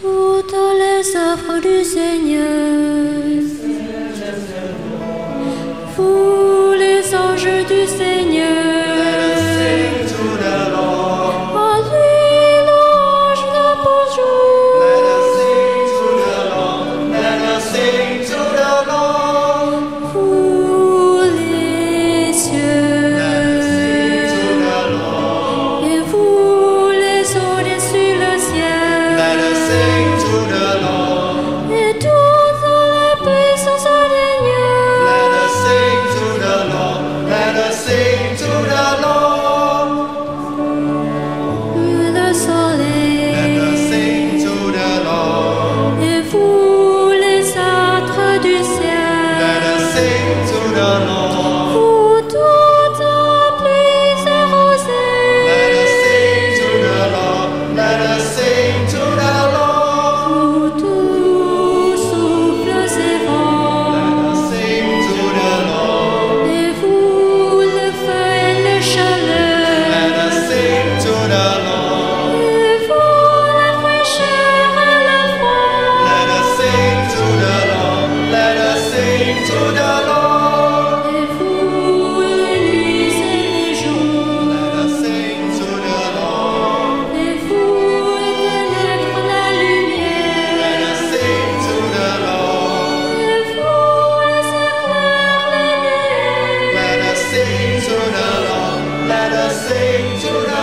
Toutes les œuvres du Seigneur. sing to the Lord. the tonight.